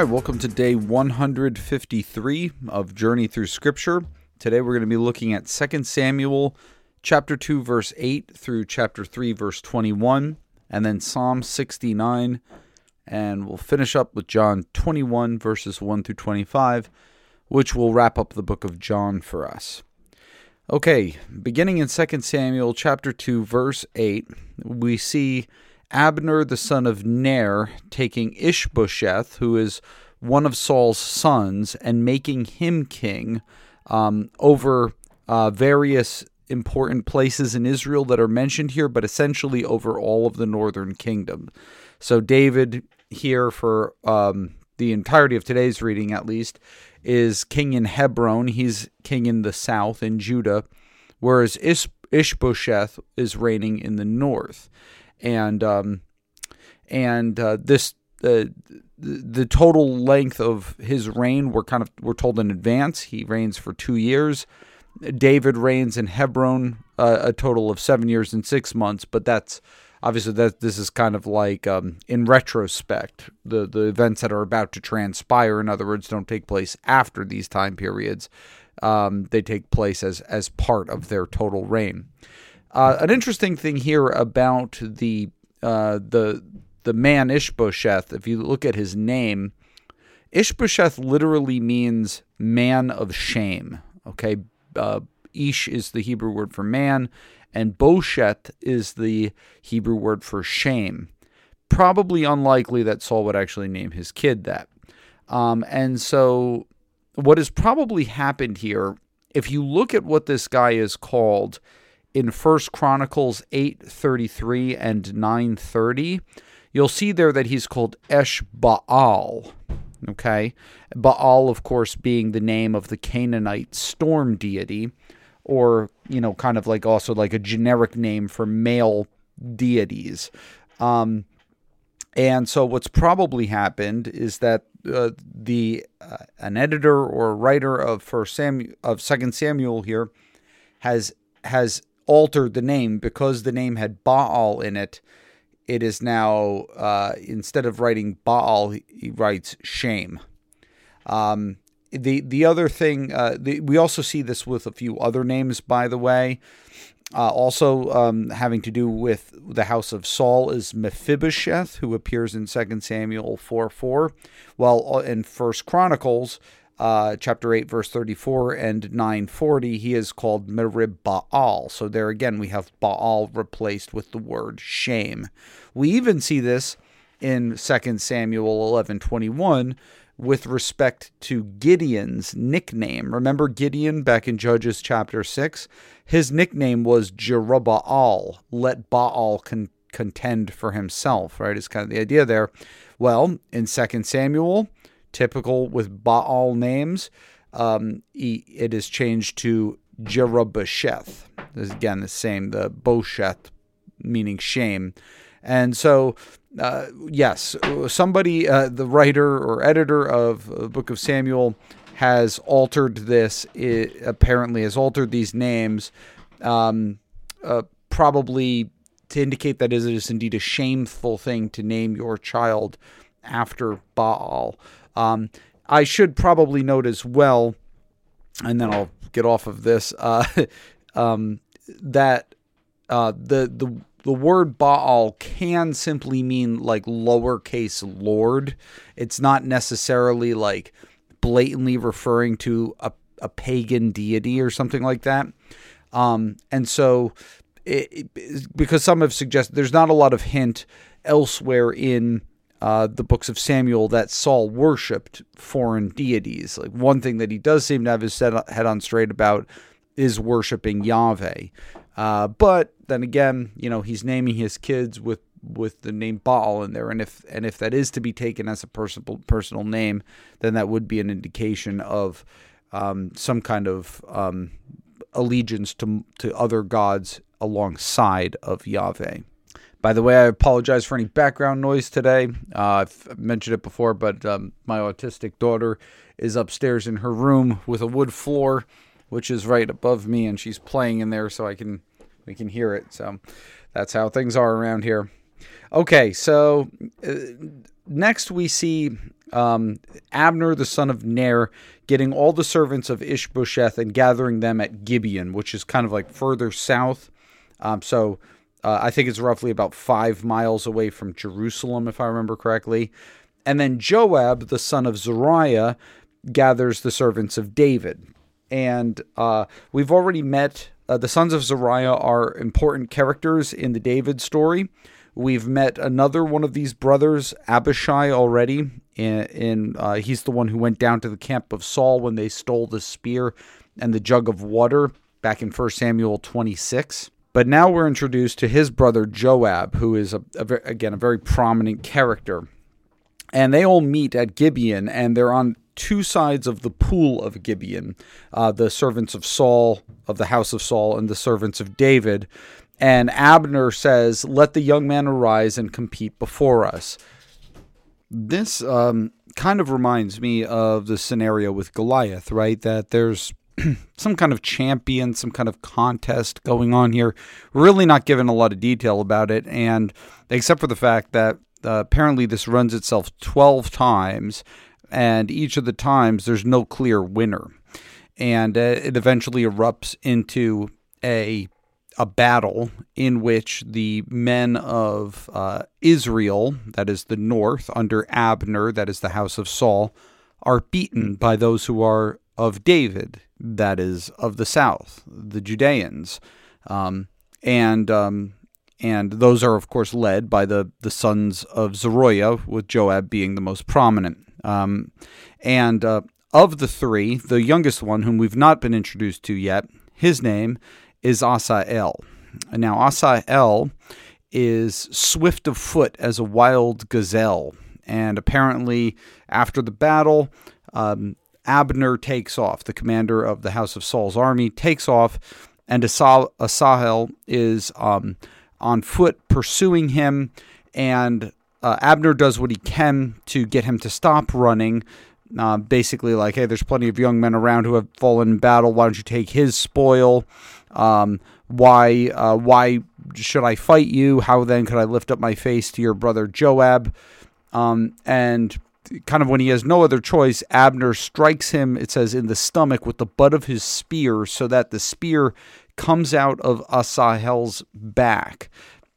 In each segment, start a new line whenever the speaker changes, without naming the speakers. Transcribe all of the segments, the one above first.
All right, welcome to day 153 of Journey Through Scripture. Today we're going to be looking at 2 Samuel chapter 2 verse 8 through chapter 3 verse 21 and then Psalm 69 and we'll finish up with John 21 verses 1 through 25 which will wrap up the book of John for us. Okay, beginning in 2 Samuel chapter 2 verse 8, we see Abner the son of Ner taking Ishbosheth, who is one of Saul's sons, and making him king um, over uh, various important places in Israel that are mentioned here, but essentially over all of the northern kingdom. So David here for um, the entirety of today's reading, at least, is king in Hebron. He's king in the south in Judah, whereas Ish- Ishbosheth is reigning in the north and um, and uh, this uh, the total length of his reign we're kind of we're told in advance. He reigns for two years. David reigns in Hebron uh, a total of seven years and six months, but that's obviously that this is kind of like um, in retrospect the the events that are about to transpire in other words don't take place after these time periods um, they take place as as part of their total reign uh, an interesting thing here about the uh, the the man Ishbosheth, if you look at his name, Ishbosheth literally means man of shame. Okay, uh, Ish is the Hebrew word for man, and Bosheth is the Hebrew word for shame. Probably unlikely that Saul would actually name his kid that. Um, and so, what has probably happened here, if you look at what this guy is called, in First Chronicles 8:33 and 9:30, you'll see there that he's called Esh Baal. Okay? Baal of course being the name of the Canaanite storm deity or, you know, kind of like also like a generic name for male deities. Um, and so what's probably happened is that uh, the uh, an editor or writer of First Samuel of Second Samuel here has has altered the name because the name had Baal in it. It is now uh, instead of writing Baal, he writes shame. Um, the the other thing uh, the, we also see this with a few other names, by the way. Uh, also um, having to do with the house of Saul is Mephibosheth, who appears in 2 Samuel 4 4. Well, uh, in First Chronicles, uh, chapter 8, verse 34 and 940, he is called Merib Baal. So there again, we have Baal replaced with the word shame. We even see this in 2 Samuel 11 21 with respect to Gideon's nickname. Remember Gideon back in Judges chapter 6? His nickname was Jerubbaal. Let Baal con- contend for himself, right? Is kind of the idea there. Well, in 2 Samuel, typical with Baal names, um, it is changed to Jerubbesheth. Again, the same, the Bosheth, meaning shame. And so, uh, yes, somebody, uh, the writer or editor of the book of Samuel, has altered this, apparently has altered these names, um, uh, probably to indicate that it is indeed a shameful thing to name your child after Baal. Um, I should probably note as well, and then I'll get off of this, uh, um, that uh, the the the word Baal can simply mean like lowercase lord. It's not necessarily like blatantly referring to a, a pagan deity or something like that. Um, and so, it, it, because some have suggested there's not a lot of hint elsewhere in uh, the books of Samuel that Saul worshipped foreign deities. Like one thing that he does seem to have his head on straight about is worshiping Yahweh. Uh, but then again, you know, he's naming his kids with with the name Baal in there, and if and if that is to be taken as a personal personal name, then that would be an indication of um, some kind of um, allegiance to to other gods alongside of Yahweh. By the way, I apologize for any background noise today. Uh, I've mentioned it before, but um, my autistic daughter is upstairs in her room with a wood floor, which is right above me, and she's playing in there, so I can we can hear it. So that's how things are around here. Okay, so uh, next we see um, Abner, the son of Ner, getting all the servants of Ishbosheth and gathering them at Gibeon, which is kind of like further south. Um, so uh, I think it's roughly about five miles away from Jerusalem, if I remember correctly. And then Joab, the son of Zeruiah, gathers the servants of David. And uh, we've already met uh, the sons of Zeruiah are important characters in the David story. We've met another one of these brothers, Abishai, already. In uh, he's the one who went down to the camp of Saul when they stole the spear and the jug of water back in 1 Samuel 26. But now we're introduced to his brother Joab, who is a, a again a very prominent character. And they all meet at Gibeon, and they're on two sides of the pool of Gibeon uh, the servants of Saul, of the house of Saul, and the servants of David. And Abner says, Let the young man arise and compete before us. This um, kind of reminds me of the scenario with Goliath, right? That there's some kind of champion, some kind of contest going on here. Really not given a lot of detail about it, and except for the fact that uh, apparently this runs itself 12 times, and each of the times there's no clear winner. And uh, it eventually erupts into a a battle in which the men of uh, Israel, that is the north, under Abner, that is the house of Saul, are beaten by those who are of David, that is of the south, the Judeans, um, and um, and those are of course led by the the sons of Zeruiah, with Joab being the most prominent. Um, and uh, of the three, the youngest one, whom we've not been introduced to yet, his name is Asahel. Now, Asahel is swift of foot as a wild gazelle. And apparently, after the battle, um, Abner takes off. The commander of the House of Saul's army takes off, and Asahel is um, on foot pursuing him. And uh, Abner does what he can to get him to stop running. Uh, basically, like, hey, there's plenty of young men around who have fallen in battle. Why don't you take his spoil? Um, why uh, why should I fight you? How then could I lift up my face to your brother Joab? Um, and kind of when he has no other choice, Abner strikes him, it says, in the stomach with the butt of his spear, so that the spear comes out of Asahel's back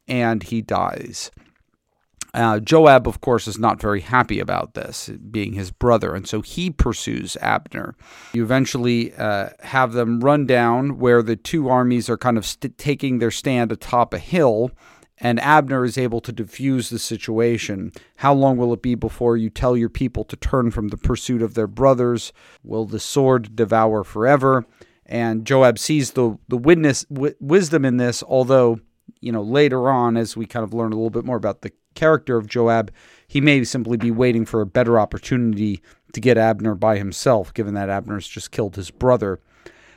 and he dies. Uh, Joab, of course, is not very happy about this, being his brother, and so he pursues Abner. You eventually uh, have them run down where the two armies are kind of st- taking their stand atop a hill, and Abner is able to defuse the situation. How long will it be before you tell your people to turn from the pursuit of their brothers? Will the sword devour forever? And Joab sees the the witness, w- wisdom in this, although you know later on, as we kind of learn a little bit more about the character of Joab, he may simply be waiting for a better opportunity to get Abner by himself, given that Abner's just killed his brother.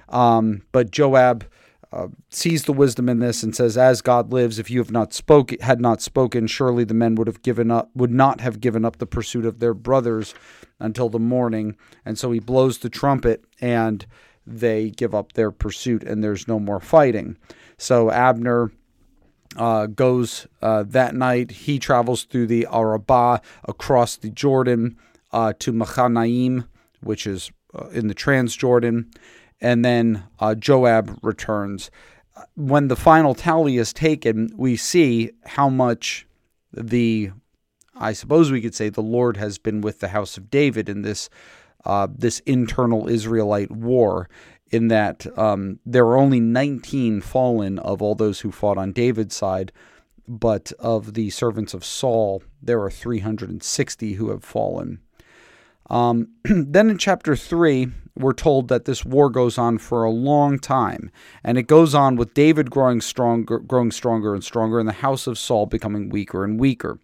Um, but Joab uh, sees the wisdom in this and says, "As God lives, if you have not spoken, had not spoken, surely the men would have given up, would not have given up the pursuit of their brothers until the morning." And so he blows the trumpet, and they give up their pursuit, and there's no more fighting. So Abner uh, goes uh, that night. He travels through the Arabah across the Jordan uh, to Machanaim, which is uh, in the Transjordan, and then uh, Joab returns. When the final tally is taken, we see how much the, I suppose we could say, the Lord has been with the house of David in this uh, this internal Israelite war in that um, there were only 19 fallen of all those who fought on David's side, but of the servants of Saul, there are 360 who have fallen. Um, then in chapter 3, we're told that this war goes on for a long time, and it goes on with David growing stronger, growing stronger and stronger, and the house of Saul becoming weaker and weaker.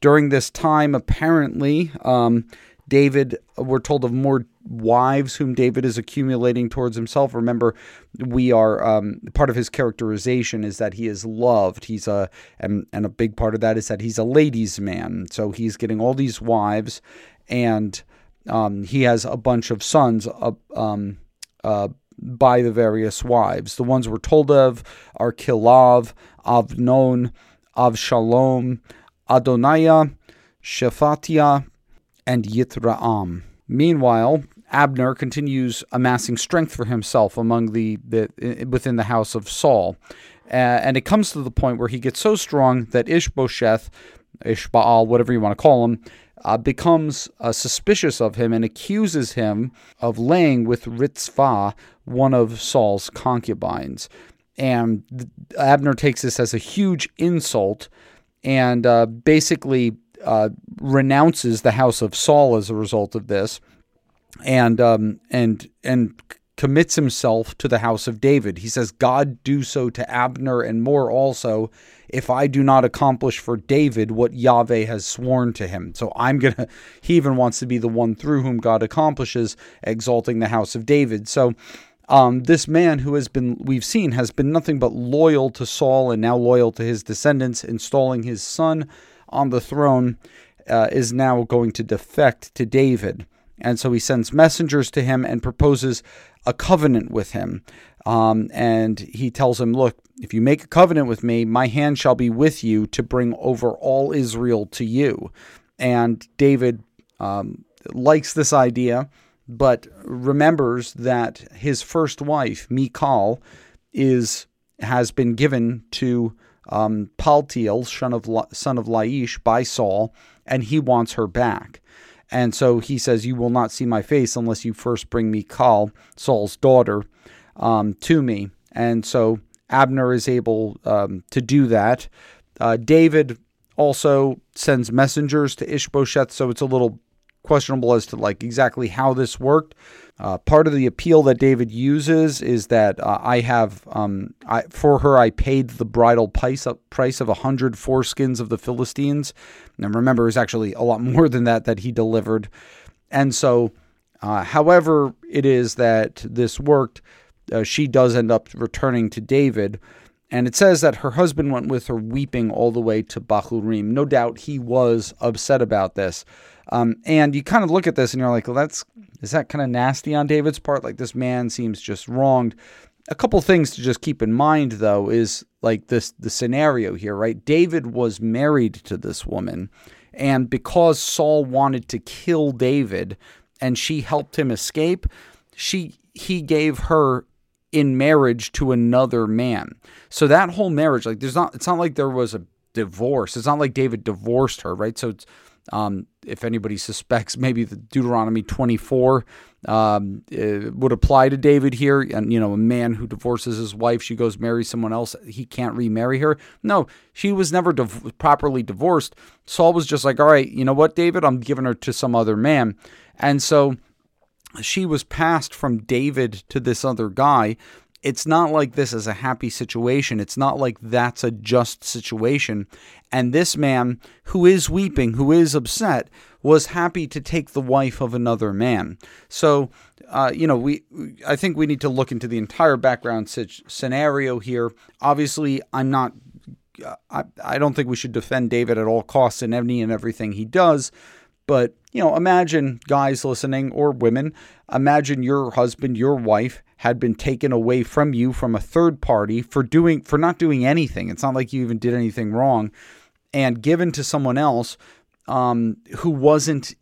During this time, apparently, um, David, we're told of more wives whom David is accumulating towards himself. Remember, we are um, part of his characterization is that he is loved. He's a and and a big part of that is that he's a ladies' man. So he's getting all these wives, and um, he has a bunch of sons. Uh, um, uh, by the various wives. The ones we're told of are Kilav, Avnon, Avshalom, Adoniah, Shephatiah, and Yithraam. Meanwhile, Abner continues amassing strength for himself among the, the within the house of Saul. Uh, and it comes to the point where he gets so strong that Ishbosheth, Ishbaal, whatever you want to call him, uh, becomes uh, suspicious of him and accuses him of laying with Ritzvah, one of Saul's concubines. And Abner takes this as a huge insult and uh, basically uh, renounces the house of Saul as a result of this, and um, and and commits himself to the house of David. He says, God do so to Abner and more also, if I do not accomplish for David what Yahweh has sworn to him. So I'm going to, he even wants to be the one through whom God accomplishes, exalting the house of David. So um, this man who has been, we've seen, has been nothing but loyal to Saul and now loyal to his descendants, installing his son on the throne, uh, is now going to defect to David. And so he sends messengers to him and proposes a covenant with him. Um, and he tells him, Look, if you make a covenant with me, my hand shall be with you to bring over all Israel to you. And David um, likes this idea, but remembers that his first wife, Michal, is has been given to um, Paltiel, son of son of Laish, by Saul, and he wants her back. And so he says, You will not see my face unless you first bring me Michal, Saul's daughter, um, to me. And so Abner is able um, to do that. Uh, David also sends messengers to Ishbosheth, so it's a little questionable as to like exactly how this worked. Uh, part of the appeal that David uses is that uh, I have um, I, for her I paid the bridal price price of a hundred foreskins of the Philistines, and remember it was actually a lot more than that that he delivered, and so, uh, however it is that this worked, uh, she does end up returning to David. And it says that her husband went with her weeping all the way to Bahurim. No doubt he was upset about this. Um, and you kind of look at this and you're like, well, that's is that kind of nasty on David's part? Like this man seems just wronged. A couple things to just keep in mind though is like this the scenario here, right? David was married to this woman, and because Saul wanted to kill David and she helped him escape, she he gave her in marriage to another man. So that whole marriage, like there's not it's not like there was a divorce. It's not like David divorced her, right? So it's um, if anybody suspects maybe the Deuteronomy 24 um, would apply to David here, and you know, a man who divorces his wife, she goes marry someone else, he can't remarry her. No, she was never div- properly divorced. Saul was just like, all right, you know what, David, I'm giving her to some other man, and so she was passed from David to this other guy it's not like this is a happy situation. It's not like that's a just situation. And this man, who is weeping, who is upset, was happy to take the wife of another man. So, uh, you know, we I think we need to look into the entire background scenario here. Obviously, I'm not. I, I don't think we should defend David at all costs in any and everything he does. But, you know, imagine guys listening or women, imagine your husband, your wife had been taken away from you from a third party for doing for not doing anything. It's not like you even did anything wrong, and given to someone else um, who wasn't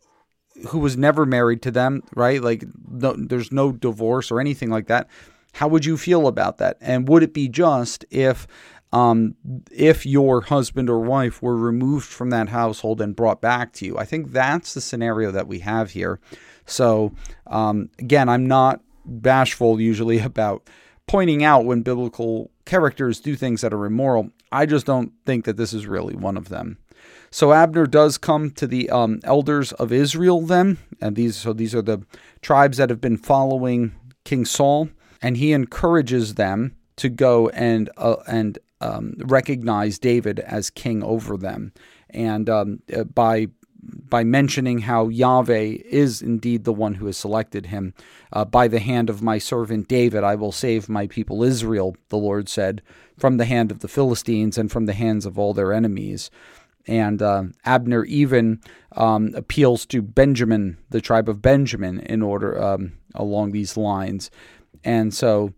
who was never married to them, right? Like no, there's no divorce or anything like that. How would you feel about that? And would it be just if um, if your husband or wife were removed from that household and brought back to you? I think that's the scenario that we have here. So um, again, I'm not bashful usually about pointing out when biblical characters do things that are immoral. I just don't think that this is really one of them. So Abner does come to the um, elders of Israel then, and these so these are the tribes that have been following King Saul, and he encourages them to go and uh, and um, recognize David as king over them, and um, uh, by by mentioning how Yahweh is indeed the one who has selected him. Uh, by the hand of my servant David, I will save my people Israel, the Lord said, from the hand of the Philistines and from the hands of all their enemies. And uh, Abner even um, appeals to Benjamin, the tribe of Benjamin, in order um, along these lines. And so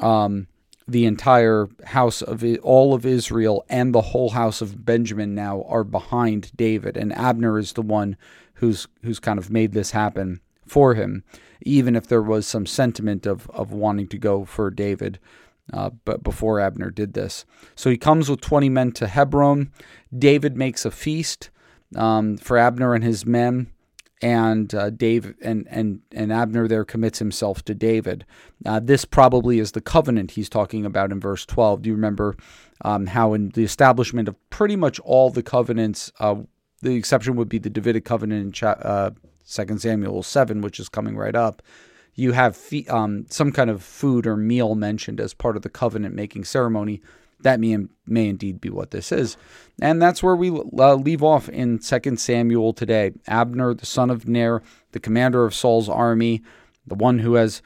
um, the entire house of all of Israel and the whole house of Benjamin now are behind David, and Abner is the one who's who's kind of made this happen for him, even if there was some sentiment of of wanting to go for David. Uh, but before Abner did this, so he comes with twenty men to Hebron. David makes a feast um, for Abner and his men and uh, Dave and and and Abner there commits himself to David. Uh, this probably is the covenant he's talking about in verse 12. Do you remember um, how in the establishment of pretty much all the covenants, uh, the exception would be the Davidic covenant in cha- uh, 2 Samuel 7, which is coming right up. You have um, some kind of food or meal mentioned as part of the covenant making ceremony that may, may indeed be what this is. And that's where we uh, leave off in 2 Samuel today. Abner, the son of Ner, the commander of Saul's army, the one who has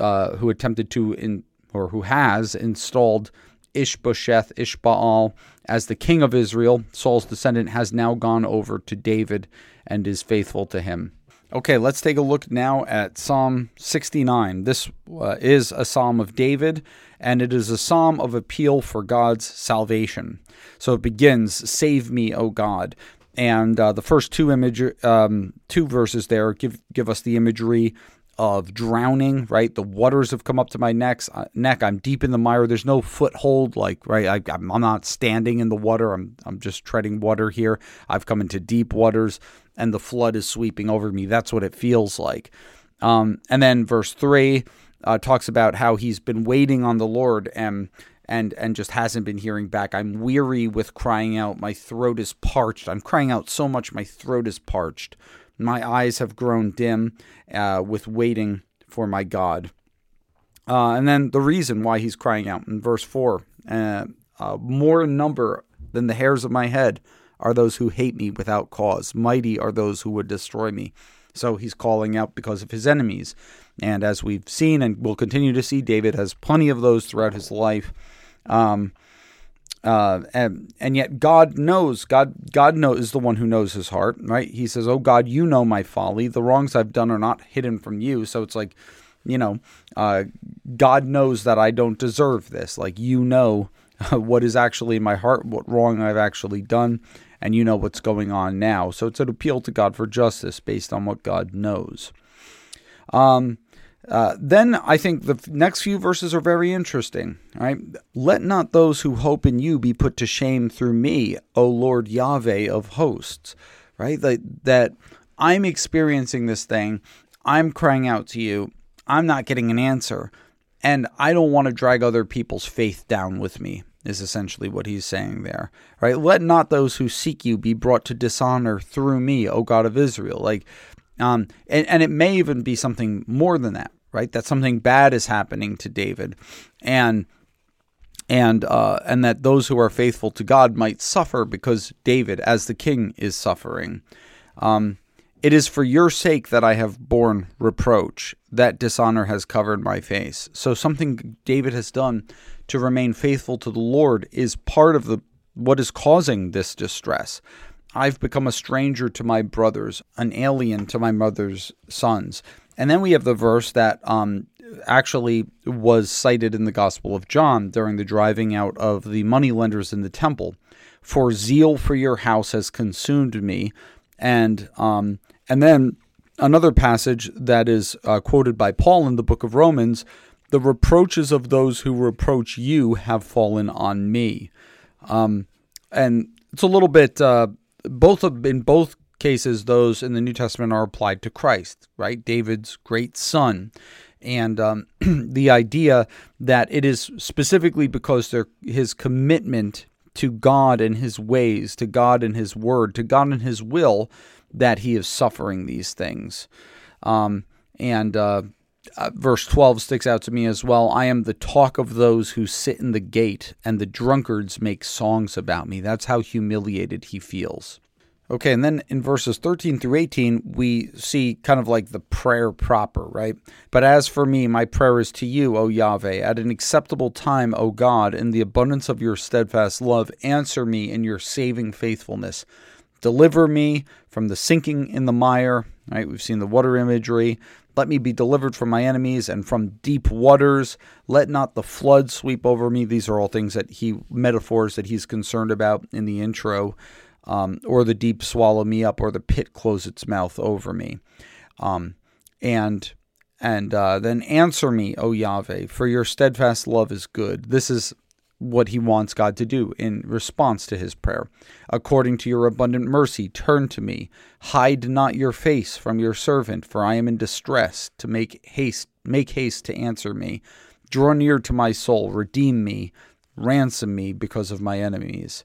uh, who attempted to in, or who has installed Ishbosheth, Ishbaal as the king of Israel, Saul's descendant, has now gone over to David and is faithful to him. Okay, let's take a look now at Psalm 69. This uh, is a psalm of David, and it is a psalm of appeal for God's salvation. So it begins, "Save me, O God," and uh, the first two image, um, two verses there give give us the imagery of drowning. Right, the waters have come up to my necks, uh, neck. I'm deep in the mire. There's no foothold. Like right, I, I'm not standing in the water. I'm I'm just treading water here. I've come into deep waters and the flood is sweeping over me. That's what it feels like. Um, and then verse three uh, talks about how he's been waiting on the Lord and and and just hasn't been hearing back. I'm weary with crying out. My throat is parched. I'm crying out so much. My throat is parched. My eyes have grown dim uh, with waiting for my God. Uh, and then the reason why he's crying out in verse four: uh, uh, more in number than the hairs of my head are those who hate me without cause. Mighty are those who would destroy me. So he's calling out because of his enemies. And as we've seen and will continue to see, David has plenty of those throughout his life. Um, uh, and and yet God knows God God knows is the one who knows his heart, right? He says, "Oh God, you know my folly. The wrongs I've done are not hidden from you." So it's like, you know, uh, God knows that I don't deserve this. Like you know what is actually in my heart, what wrong I've actually done, and you know what's going on now. So it's an appeal to God for justice based on what God knows. Um, uh, then I think the next few verses are very interesting. Right? Let not those who hope in you be put to shame through me, O Lord Yahweh of hosts. Right? That, that I'm experiencing this thing. I'm crying out to you. I'm not getting an answer. And I don't want to drag other people's faith down with me is essentially what he's saying there. Right? Let not those who seek you be brought to dishonor through me, O God of Israel. Like um and, and it may even be something more than that, right? That something bad is happening to David. And and uh, and that those who are faithful to God might suffer because David, as the king, is suffering. Um, it is for your sake that I have borne reproach. That dishonor has covered my face. So something David has done to remain faithful to the Lord is part of the what is causing this distress. I've become a stranger to my brothers, an alien to my mother's sons. And then we have the verse that um, actually was cited in the Gospel of John during the driving out of the moneylenders in the temple. For zeal for your house has consumed me. And um, and then another passage that is uh, quoted by Paul in the book of Romans the reproaches of those who reproach you have fallen on me. Um, and it's a little bit uh, both of, in both cases those in the New Testament are applied to Christ, right? David's great son. And um, the idea that it is specifically because his commitment to God and his ways, to God and his word, to God and his will, that he is suffering these things. Um, and uh, uh, verse 12 sticks out to me as well. I am the talk of those who sit in the gate, and the drunkards make songs about me. That's how humiliated he feels. Okay, and then in verses 13 through 18, we see kind of like the prayer proper, right? But as for me, my prayer is to you, O Yahweh, at an acceptable time, O God, in the abundance of your steadfast love, answer me in your saving faithfulness. Deliver me from the sinking in the mire, right? We've seen the water imagery, Let me be delivered from my enemies and from deep waters. Let not the flood sweep over me. These are all things that he, metaphors that he's concerned about in the intro. Um, or the deep swallow me up, or the pit close its mouth over me. Um, and and uh, then answer me, O Yahweh, for your steadfast love is good. This is what he wants God to do in response to his prayer. According to your abundant mercy, turn to me. Hide not your face from your servant, for I am in distress. To make haste, make haste to answer me. Draw near to my soul, redeem me, ransom me because of my enemies.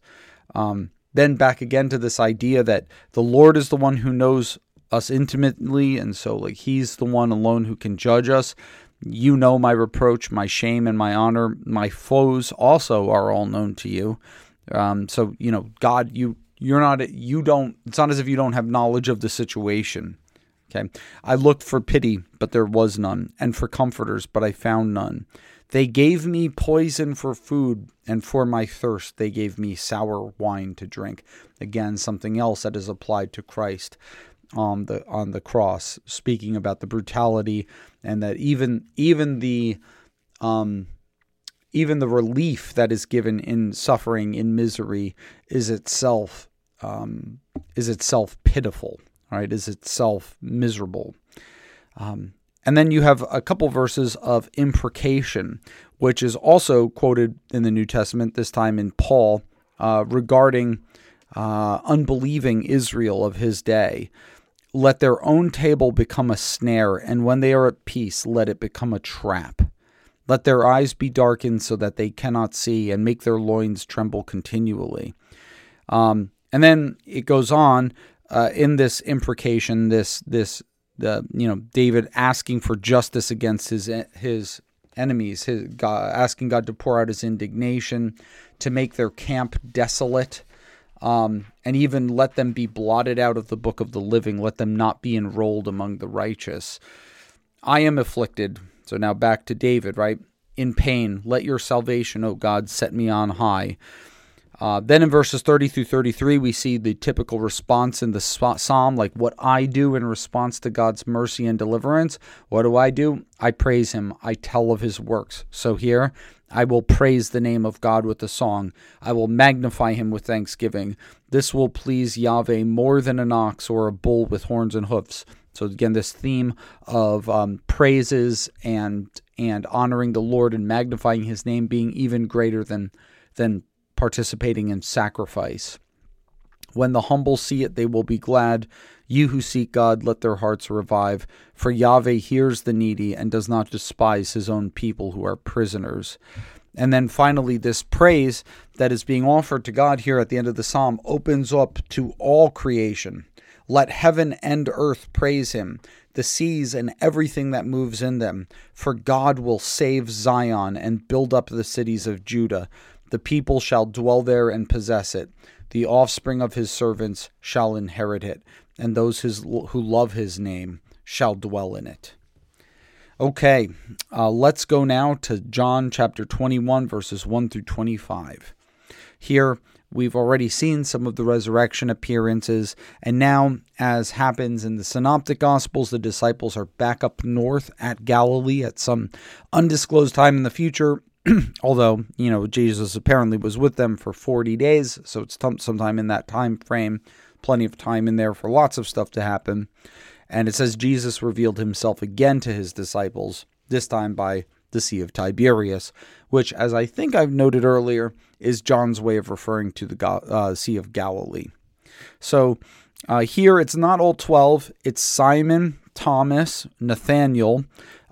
Um, then back again to this idea that the Lord is the one who knows us intimately, and so like He's the one alone who can judge us. You know my reproach, my shame, and my honor. My foes also are all known to you. Um, so you know, God, you you're not you don't. It's not as if you don't have knowledge of the situation. Okay, I looked for pity, but there was none, and for comforters, but I found none. They gave me poison for food, and for my thirst they gave me sour wine to drink. Again, something else that is applied to Christ on the on the cross, speaking about the brutality and that even even the um, even the relief that is given in suffering in misery is itself um, is itself pitiful, right? Is itself miserable. Um, and then you have a couple verses of imprecation, which is also quoted in the New Testament, this time in Paul, uh, regarding uh, unbelieving Israel of his day. Let their own table become a snare, and when they are at peace, let it become a trap. Let their eyes be darkened so that they cannot see, and make their loins tremble continually. Um, and then it goes on uh, in this imprecation, this this the you know David asking for justice against his his enemies, his God, asking God to pour out His indignation, to make their camp desolate, um, and even let them be blotted out of the book of the living, let them not be enrolled among the righteous. I am afflicted. So now back to David, right? In pain, let your salvation, O God, set me on high. Uh, then in verses 30 through 33, we see the typical response in the psalm, like what I do in response to God's mercy and deliverance. What do I do? I praise him. I tell of his works. So here, I will praise the name of God with a song. I will magnify him with thanksgiving. This will please Yahweh more than an ox or a bull with horns and hoofs. So again, this theme of um, praises and and honoring the Lord and magnifying His name being even greater than than participating in sacrifice. When the humble see it, they will be glad. You who seek God, let their hearts revive. For Yahweh hears the needy and does not despise his own people who are prisoners. And then finally, this praise that is being offered to God here at the end of the psalm opens up to all creation. Let heaven and earth praise him, the seas and everything that moves in them. For God will save Zion and build up the cities of Judah. The people shall dwell there and possess it. The offspring of his servants shall inherit it, and those his, who love his name shall dwell in it. Okay, uh, let's go now to John chapter 21, verses 1 through 25. Here, we've already seen some of the resurrection appearances, and now, as happens in the Synoptic Gospels, the disciples are back up north at Galilee at some undisclosed time in the future, although you know Jesus apparently was with them for 40 days, so it's t- sometime in that time frame, plenty of time in there for lots of stuff to happen. And it says Jesus revealed himself again to his disciples, this time by the Sea of Tiberias, which, as I think I've noted earlier, is John's way of referring to the uh, Sea of Galilee. So uh, here it's not all 12, it's Simon, Thomas, Nathaniel,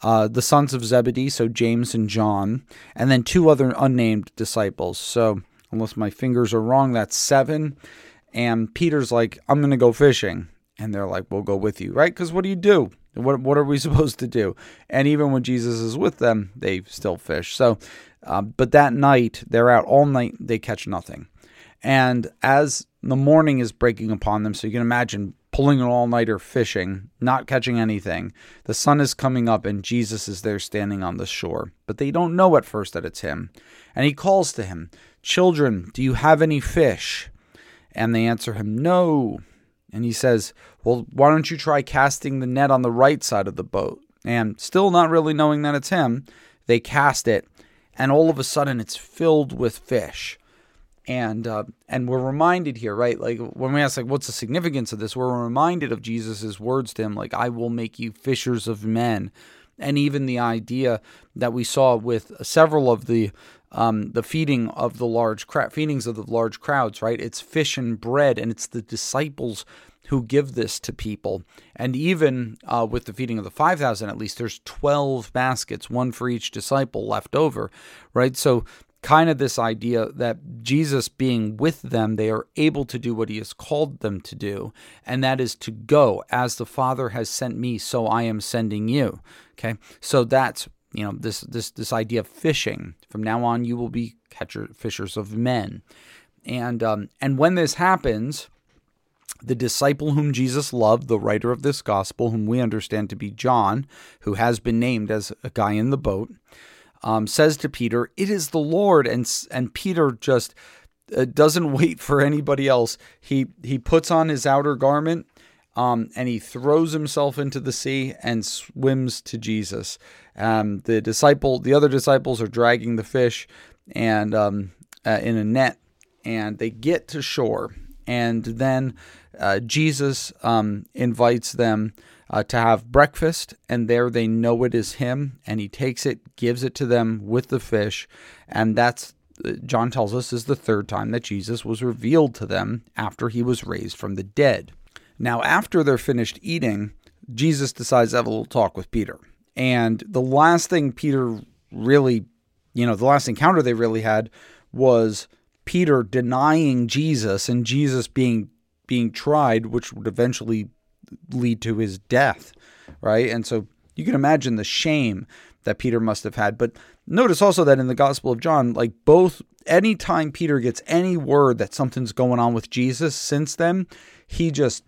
uh, the sons of Zebedee, so James and John, and then two other unnamed disciples. So, unless my fingers are wrong, that's seven. And Peter's like, I'm going to go fishing. And they're like, We'll go with you, right? Because what do you do? What, what are we supposed to do? And even when Jesus is with them, they still fish. So, uh, but that night, they're out all night, they catch nothing. And as the morning is breaking upon them, so you can imagine pulling an all nighter fishing, not catching anything. The sun is coming up and Jesus is there standing on the shore. But they don't know at first that it's him. And he calls to him, Children, do you have any fish? And they answer him, No. And he says, Well, why don't you try casting the net on the right side of the boat? And still not really knowing that it's him, they cast it, and all of a sudden it's filled with fish. And uh, and we're reminded here, right? Like when we ask, like, what's the significance of this? We're reminded of Jesus's words to him, like, "I will make you fishers of men," and even the idea that we saw with several of the um, the feeding of the large feedings of the large crowds, right? It's fish and bread, and it's the disciples who give this to people. And even uh, with the feeding of the 5,000, at least, there's 12 baskets, one for each disciple left over, right? So, kind of this idea that Jesus being with them, they are able to do what he has called them to do, and that is to go as the Father has sent me, so I am sending you. Okay, so that's you know this this this idea of fishing. From now on, you will be catcher fishers of men, and um, and when this happens the disciple whom Jesus loved, the writer of this gospel, whom we understand to be John, who has been named as a guy in the boat, um, says to Peter, "It is the Lord," and and Peter just uh, doesn't wait for anybody else. He he puts on his outer garment. Um, and he throws himself into the sea and swims to Jesus. Um, the disciple, the other disciples, are dragging the fish and um, uh, in a net, and they get to shore. And then uh, Jesus um, invites them uh, to have breakfast, and there they know it is him, and he takes it, gives it to them with the fish, and that's uh, John tells us is the third time that Jesus was revealed to them after he was raised from the dead. Now, after they're finished eating, Jesus decides to have a little talk with Peter. And the last thing Peter really, you know, the last encounter they really had was Peter denying Jesus and Jesus being being tried, which would eventually lead to his death, right? And so you can imagine the shame that Peter must have had. But notice also that in the Gospel of John, like both, anytime Peter gets any word that something's going on with Jesus since then, he just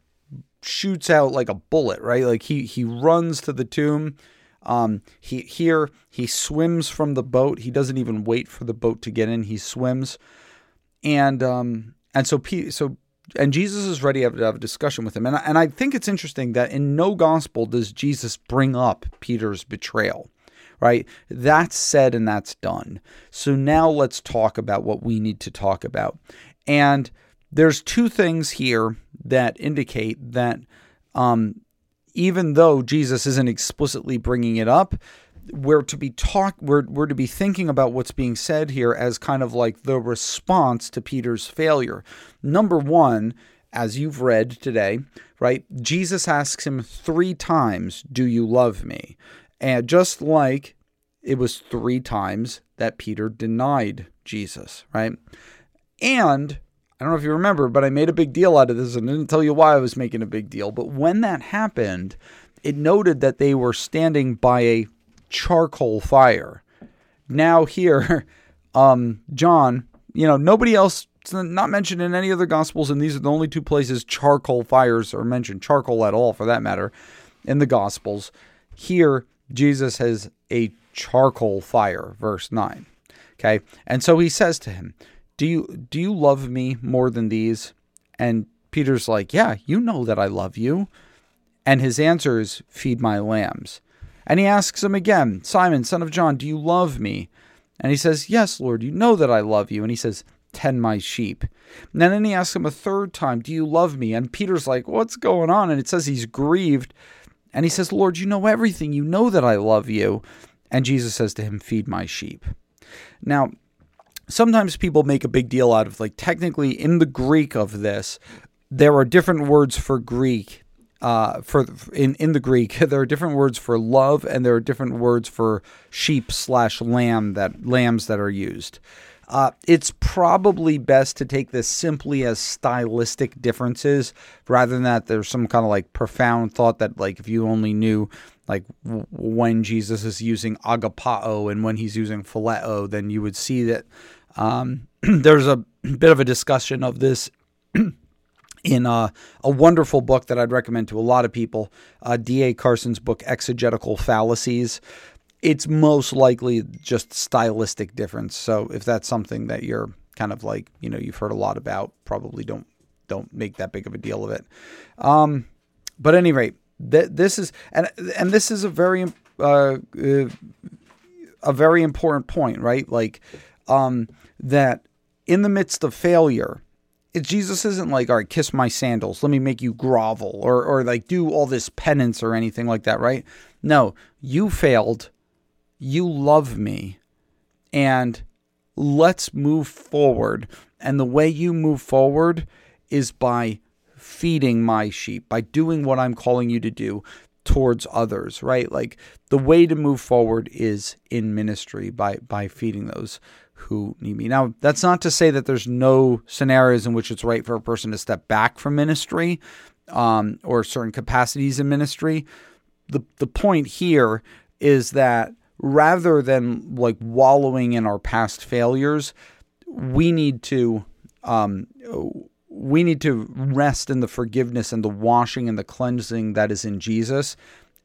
shoots out like a bullet, right? Like he he runs to the tomb. Um, he here he swims from the boat. He doesn't even wait for the boat to get in. He swims, and um, and so P, so and Jesus is ready to have a discussion with him. And, and I think it's interesting that in no gospel does Jesus bring up Peter's betrayal, right? That's said and that's done. So now let's talk about what we need to talk about. And there's two things here that indicate that um, even though Jesus isn't explicitly bringing it up, we're to be talk we're, we're to be thinking about what's being said here as kind of like the response to Peter's failure. Number 1, as you've read today, right? Jesus asks him 3 times, "Do you love me?" And just like it was 3 times that Peter denied Jesus, right? And I don't know if you remember, but I made a big deal out of this and didn't tell you why I was making a big deal. But when that happened, it noted that they were standing by a charcoal fire. Now here, um, John, you know, nobody else not mentioned in any other gospels, and these are the only two places charcoal fires are mentioned, charcoal at all for that matter, in the gospels. Here, Jesus has a charcoal fire, verse 9. Okay. And so he says to him, Do you do you love me more than these? And Peter's like, Yeah, you know that I love you. And his answer is, Feed my lambs. And he asks him again, Simon, son of John, do you love me? And he says, Yes, Lord, you know that I love you. And he says, Tend my sheep. And then he asks him a third time, Do you love me? And Peter's like, What's going on? And it says he's grieved. And he says, Lord, you know everything. You know that I love you. And Jesus says to him, Feed my sheep. Now, sometimes people make a big deal out of like technically in the Greek of this, there are different words for Greek uh, for in in the Greek, there are different words for love, and there are different words for sheep slash lamb that lambs that are used. Uh, it's probably best to take this simply as stylistic differences rather than that there's some kind of like profound thought that like if you only knew like w- when Jesus is using agapao and when he's using phileo, then you would see that um, there's a bit of a discussion of this in a, a, wonderful book that I'd recommend to a lot of people, uh, D.A. Carson's book, Exegetical Fallacies. It's most likely just stylistic difference. So if that's something that you're kind of like, you know, you've heard a lot about, probably don't don't make that big of a deal of it. Um, but at any rate, th- this is and and this is a very uh, uh, a very important point, right? Like um, that in the midst of failure, Jesus isn't like, all right, kiss my sandals, let me make you grovel, or or like do all this penance or anything like that, right? No, you failed, you love me, and let's move forward. And the way you move forward is by feeding my sheep, by doing what I'm calling you to do towards others, right? Like the way to move forward is in ministry by by feeding those who need me. Now, that's not to say that there's no scenarios in which it's right for a person to step back from ministry um, or certain capacities in ministry. The the point here is that rather than like wallowing in our past failures, we need to um, we need to rest in the forgiveness and the washing and the cleansing that is in Jesus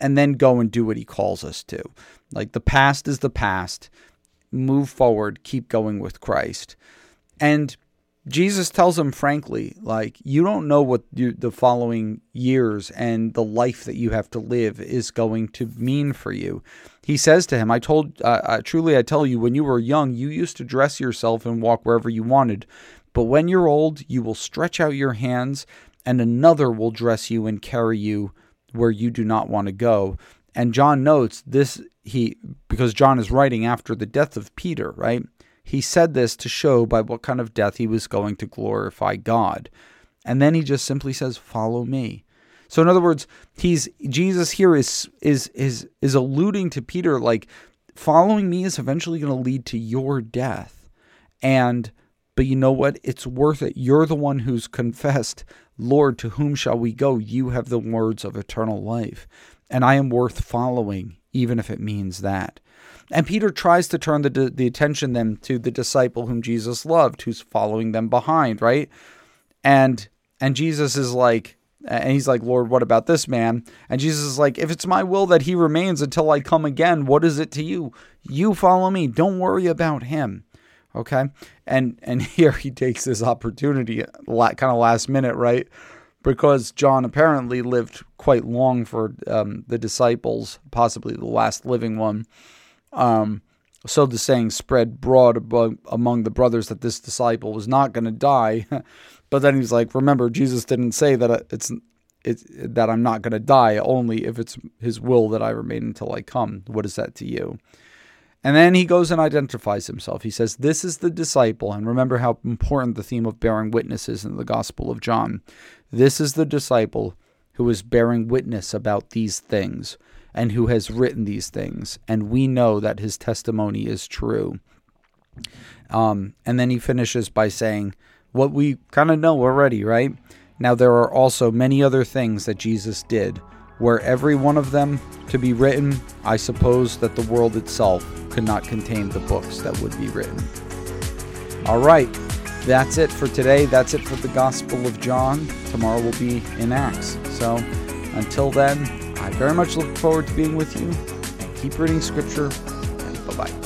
and then go and do what he calls us to. Like the past is the past. Move forward, keep going with Christ. And Jesus tells him frankly, like, you don't know what you, the following years and the life that you have to live is going to mean for you. He says to him, I told, uh, uh, truly I tell you, when you were young, you used to dress yourself and walk wherever you wanted. But when you're old, you will stretch out your hands, and another will dress you and carry you where you do not want to go. And John notes this, he, because John is writing after the death of Peter, right? He said this to show by what kind of death he was going to glorify God. And then he just simply says, "Follow me." So in other words, he's Jesus here is is is is alluding to Peter like following me is eventually going to lead to your death. And but you know what? It's worth it. You're the one who's confessed, Lord, to whom shall we go? You have the words of eternal life. And I am worth following, even if it means that. And Peter tries to turn the, the attention then to the disciple whom Jesus loved, who's following them behind, right? And and Jesus is like, and he's like, Lord, what about this man? And Jesus is like, if it's my will that he remains until I come again, what is it to you? You follow me. Don't worry about him. Okay. And and here he takes this opportunity, kind of last minute, right? Because John apparently lived quite long for um, the disciples, possibly the last living one. Um, so the saying spread broad among the brothers that this disciple was not going to die. but then he's like, remember, Jesus didn't say that uh, it's it's that I'm not going to die, only if it's His will that I remain until I come. What is that to you? And then he goes and identifies himself. He says, This is the disciple. And remember how important the theme of bearing witness is in the Gospel of John. This is the disciple who is bearing witness about these things and who has written these things, and we know that his testimony is true. Um, and then he finishes by saying, What we kind of know already, right? Now, there are also many other things that Jesus did. Were every one of them to be written, I suppose that the world itself could not contain the books that would be written. All right, that's it for today. That's it for the Gospel of John. Tomorrow will be in Acts. So until then, I very much look forward to being with you. And keep reading Scripture. Bye bye.